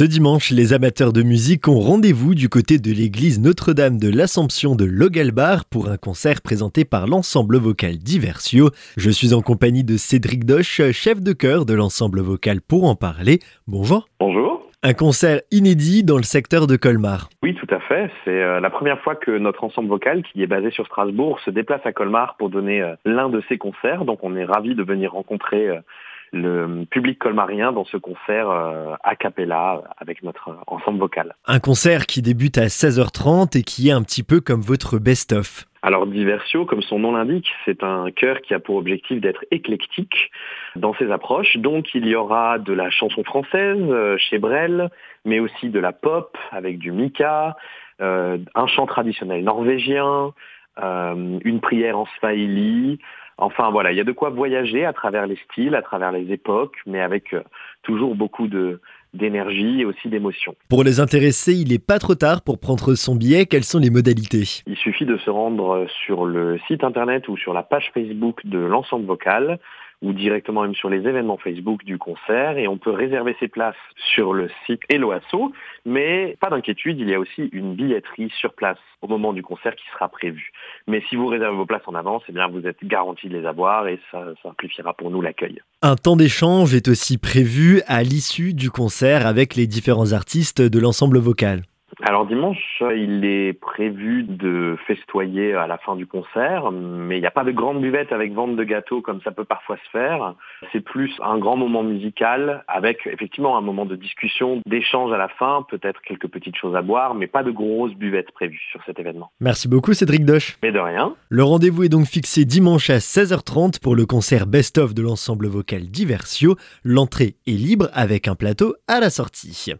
Ce dimanche, les amateurs de musique ont rendez-vous du côté de l'église Notre-Dame de l'Assomption de Logalbar pour un concert présenté par l'ensemble vocal Diversio. Je suis en compagnie de Cédric Doche, chef de chœur de l'ensemble vocal pour en parler. Bonjour. Bonjour. Un concert inédit dans le secteur de Colmar. Oui, tout à fait. C'est euh, la première fois que notre ensemble vocal, qui est basé sur Strasbourg, se déplace à Colmar pour donner euh, l'un de ses concerts. Donc on est ravis de venir rencontrer euh, le public colmarien dans ce concert euh, a cappella avec notre ensemble vocal. Un concert qui débute à 16h30 et qui est un petit peu comme votre best-of. Alors Diversio, comme son nom l'indique, c'est un chœur qui a pour objectif d'être éclectique dans ses approches. Donc il y aura de la chanson française euh, chez Brel, mais aussi de la pop avec du Mika, euh, un chant traditionnel norvégien, euh, une prière en swahili, Enfin voilà, il y a de quoi voyager à travers les styles, à travers les époques, mais avec euh, toujours beaucoup de d'énergie et aussi d'émotion. Pour les intéressés, il n'est pas trop tard pour prendre son billet. Quelles sont les modalités? Il suffit de se rendre sur le site internet ou sur la page Facebook de l'ensemble vocal ou directement même sur les événements Facebook du concert et on peut réserver ses places sur le site Eloasso, mais pas d'inquiétude, il y a aussi une billetterie sur place au moment du concert qui sera prévu. Mais si vous réservez vos places en avance, eh bien vous êtes garanti de les avoir et ça simplifiera pour nous l'accueil. Un temps d'échange est aussi prévu à l'issue du concert avec les différents artistes de l'ensemble vocal. Alors dimanche, il est prévu de festoyer à la fin du concert, mais il n'y a pas de grande buvette avec vente de gâteaux comme ça peut parfois se faire. C'est plus un grand moment musical avec effectivement un moment de discussion, d'échange à la fin, peut-être quelques petites choses à boire, mais pas de grosses buvettes prévues sur cet événement. Merci beaucoup Cédric Doche. Mais de rien. Le rendez-vous est donc fixé dimanche à 16h30 pour le concert best-of de l'ensemble vocal Diversio. L'entrée est libre avec un plateau à la sortie.